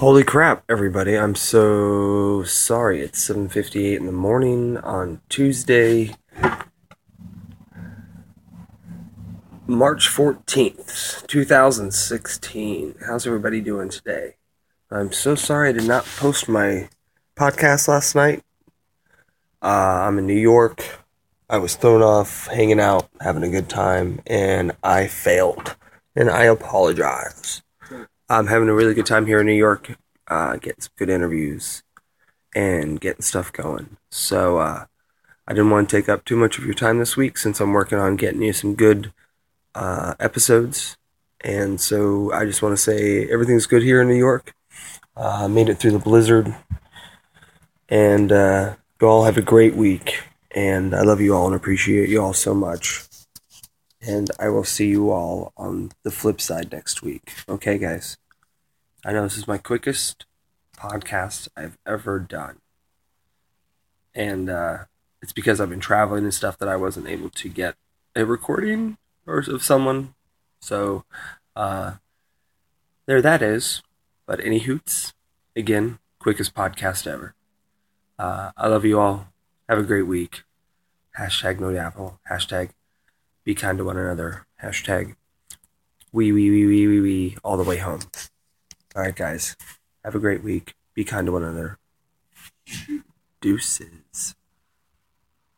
Holy crap, everybody. I'm so sorry. It's 7:58 in the morning on Tuesday, March 14th, 2016. How's everybody doing today? I'm so sorry I did not post my podcast last night. Uh, I'm in New York. I was thrown off, hanging out, having a good time, and I failed. And I apologize. I'm having a really good time here in New York, uh, getting some good interviews and getting stuff going. So uh, I didn't want to take up too much of your time this week since I'm working on getting you some good uh, episodes. And so I just want to say everything's good here in New York. Uh, made it through the blizzard. And uh, you all have a great week. And I love you all and appreciate you all so much. And I will see you all on the flip side next week. Okay, guys? I know this is my quickest podcast I've ever done. And uh, it's because I've been traveling and stuff that I wasn't able to get a recording or of someone. So uh, there that is. But any hoots, again, quickest podcast ever. Uh, I love you all. Have a great week. Hashtag no apple. Hashtag be kind to one another. Hashtag we we we we we we all the way home. All right, guys. Have a great week. Be kind to one another. Deuces.